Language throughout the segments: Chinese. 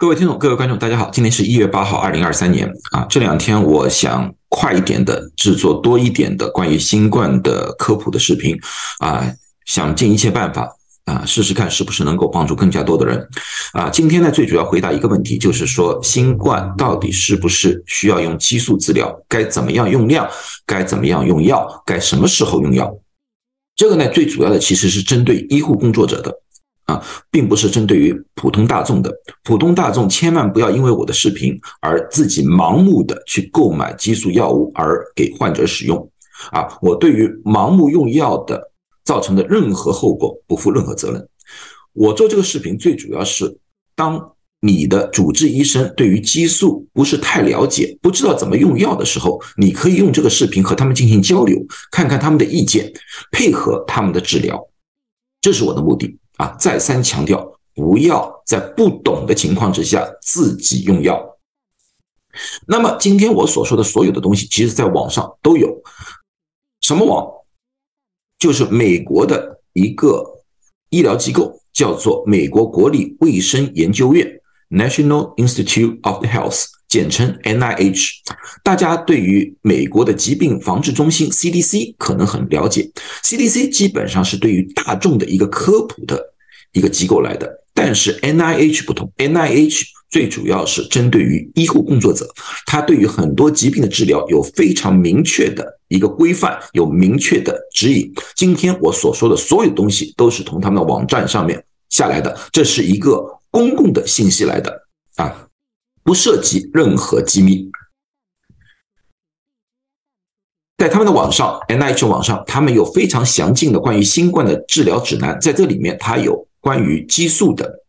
各位听众，各位观众，大家好，今天是一月八号，二零二三年啊。这两天我想快一点的制作多一点的关于新冠的科普的视频啊，想尽一切办法啊，试试看是不是能够帮助更加多的人啊。今天呢，最主要回答一个问题，就是说新冠到底是不是需要用激素治疗？该怎么样用量？该怎么样用药？该什么时候用药？这个呢，最主要的其实是针对医护工作者的。啊，并不是针对于普通大众的。普通大众千万不要因为我的视频而自己盲目的去购买激素药物而给患者使用。啊，我对于盲目用药的造成的任何后果不负任何责任。我做这个视频最主要是，当你的主治医生对于激素不是太了解，不知道怎么用药的时候，你可以用这个视频和他们进行交流，看看他们的意见，配合他们的治疗。这是我的目的。啊，再三强调，不要在不懂的情况之下自己用药。那么，今天我所说的所有的东西，其实在网上都有。什么网？就是美国的一个医疗机构，叫做美国国立卫生研究院 （National Institute of Health），简称 NIH。大家对于美国的疾病防治中心 （CDC） 可能很了解。CDC 基本上是对于大众的一个科普的。一个机构来的，但是 NIH 不同，NIH 最主要是针对于医护工作者，它对于很多疾病的治疗有非常明确的一个规范，有明确的指引。今天我所说的所有东西都是从他们的网站上面下来的，这是一个公共的信息来的啊，不涉及任何机密。在他们的网上，NIH 网上，他们有非常详尽的关于新冠的治疗指南，在这里面它有。关于激素的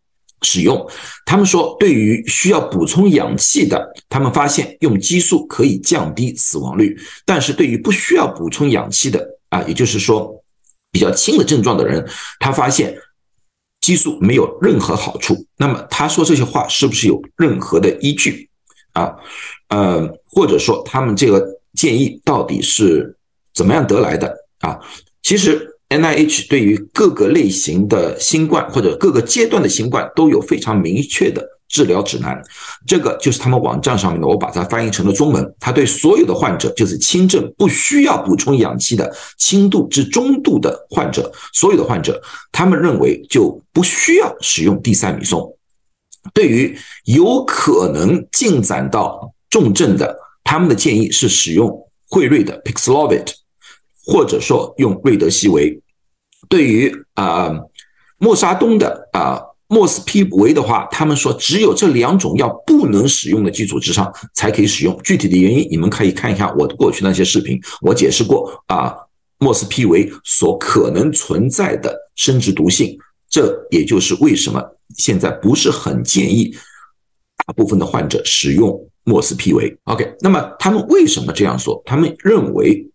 使用，他们说，对于需要补充氧气的，他们发现用激素可以降低死亡率；但是对于不需要补充氧气的啊，也就是说比较轻的症状的人，他发现激素没有任何好处。那么他说这些话是不是有任何的依据啊？呃，或者说他们这个建议到底是怎么样得来的啊？其实。N I H 对于各个类型的新冠或者各个阶段的新冠都有非常明确的治疗指南，这个就是他们网站上面的，我把它翻译成了中文。他对所有的患者，就是轻症不需要补充氧气的轻度至中度的患者，所有的患者，他们认为就不需要使用地塞米松。对于有可能进展到重症的，他们的建议是使用惠瑞的 Paxlovid，或者说用瑞德西韦。对于啊，莫沙东的啊莫斯匹韦的话，他们说只有这两种药不能使用的基础之上才可以使用。具体的原因，你们可以看一下我过去那些视频，我解释过啊，莫斯匹韦所可能存在的生殖毒性，这也就是为什么现在不是很建议大部分的患者使用莫斯匹韦。OK，那么他们为什么这样说？他们认为。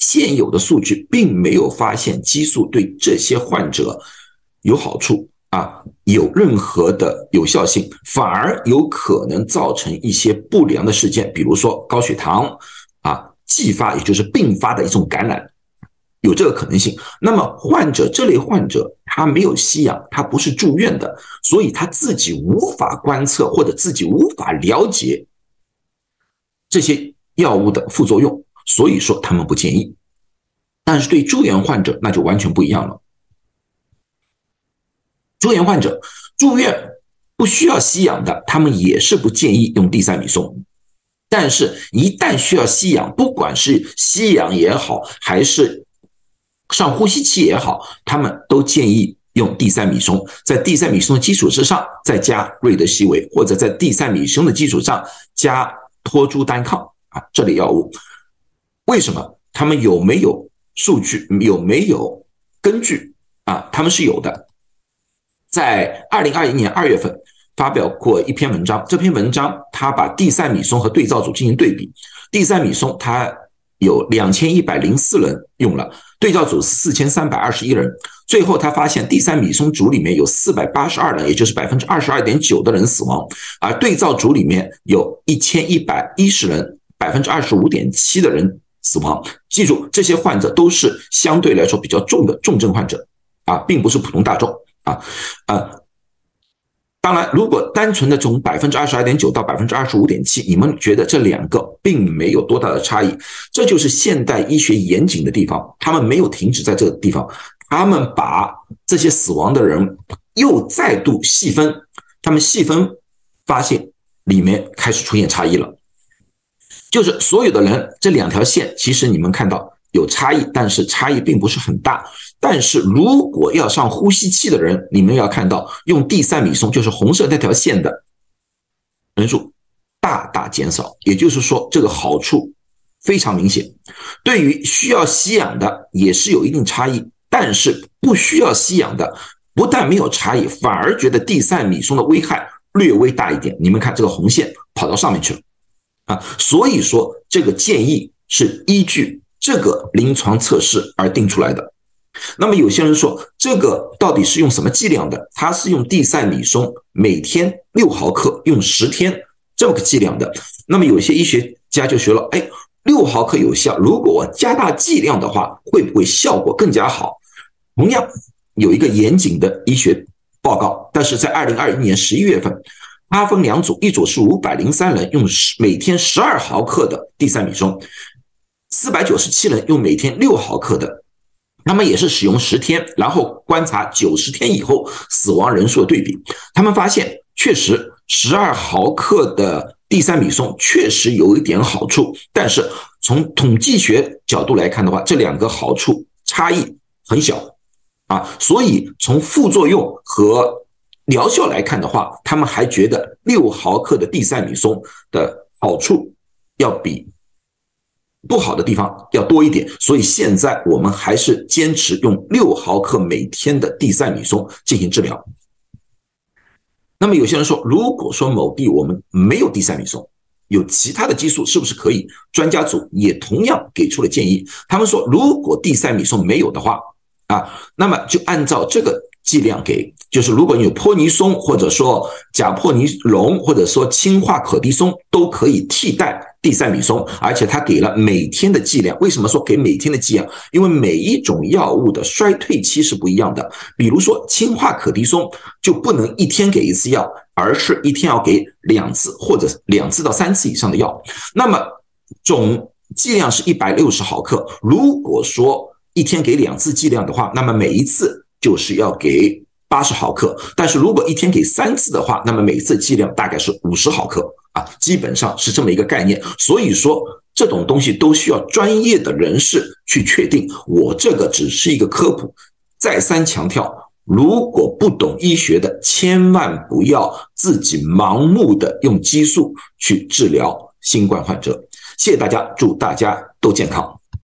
现有的数据并没有发现激素对这些患者有好处啊，有任何的有效性，反而有可能造成一些不良的事件，比如说高血糖啊继发，也就是并发的一种感染，有这个可能性。那么患者这类患者他没有吸氧，他不是住院的，所以他自己无法观测或者自己无法了解这些药物的副作用。所以说他们不建议，但是对住院患者那就完全不一样了。住院患者住院不需要吸氧的，他们也是不建议用地塞米松。但是，一旦需要吸氧，不管是吸氧也好，还是上呼吸器也好，他们都建议用地塞米松。在地塞米松的基础之上，再加瑞德西韦，或者在地塞米松的基础上加托珠单抗啊这类药物。为什么他们有没有数据？有没有根据啊？他们是有的，在二零二一年二月份发表过一篇文章。这篇文章他把地塞米松和对照组进行对比。地塞米松它有两千一百零四人用了，对照组四千三百二十一人。最后他发现地塞米松组里面有四百八十二人，也就是百分之二十二点九的人死亡，而对照组里面有一千一百一十人，百分之二十五点七的人。死亡，记住，这些患者都是相对来说比较重的重症患者啊，并不是普通大众啊啊。当然，如果单纯的从百分之二十二点九到百分之二十五点七，你们觉得这两个并没有多大的差异，这就是现代医学严谨的地方。他们没有停止在这个地方，他们把这些死亡的人又再度细分，他们细分发现里面开始出现差异了，就是所有的人这两条线，其实你们看到有差异，但是差异并不是很大。但是如果要上呼吸器的人，你们要看到用地塞米松，就是红色那条线的人数大大减少，也就是说这个好处非常明显。对于需要吸氧的也是有一定差异，但是不需要吸氧的不但没有差异，反而觉得地塞米松的危害略微大一点。你们看这个红线跑到上面去了啊，所以说这个建议是依据这个临床测试而定出来的。那么有些人说，这个到底是用什么剂量的？它是用地塞米松每天六毫克，用十天这么个剂量的。那么有些医学家就说了，哎，六毫克有效，如果我加大剂量的话，会不会效果更加好？同样有一个严谨的医学报告，但是在二零二一年十一月份，它分两组，一组是五百零三人用十每天十二毫克的地塞米松，四百九十七人用每天六毫克的。他们也是使用十天，然后观察九十天以后死亡人数的对比。他们发现，确实十二毫克的地塞米松确实有一点好处，但是从统计学角度来看的话，这两个好处差异很小啊。所以从副作用和疗效来看的话，他们还觉得六毫克的地塞米松的好处要比。不好的地方要多一点，所以现在我们还是坚持用六毫克每天的地塞米松进行治疗。那么有些人说，如果说某地我们没有地塞米松，有其他的激素，是不是可以？专家组也同样给出了建议，他们说，如果地塞米松没有的话，啊，那么就按照这个剂量给，就是如果你有泼尼松，或者说甲泼尼龙，或者说氢化可的松，都可以替代。地塞米松，而且他给了每天的剂量。为什么说给每天的剂量？因为每一种药物的衰退期是不一样的。比如说氢化可的松就不能一天给一次药，而是一天要给两次或者两次到三次以上的药。那么总剂量是一百六十毫克。如果说一天给两次剂量的话，那么每一次就是要给八十毫克。但是如果一天给三次的话，那么每次剂量大概是五十毫克。啊，基本上是这么一个概念，所以说这种东西都需要专业的人士去确定。我这个只是一个科普，再三强调，如果不懂医学的，千万不要自己盲目的用激素去治疗新冠患者。谢谢大家，祝大家都健康。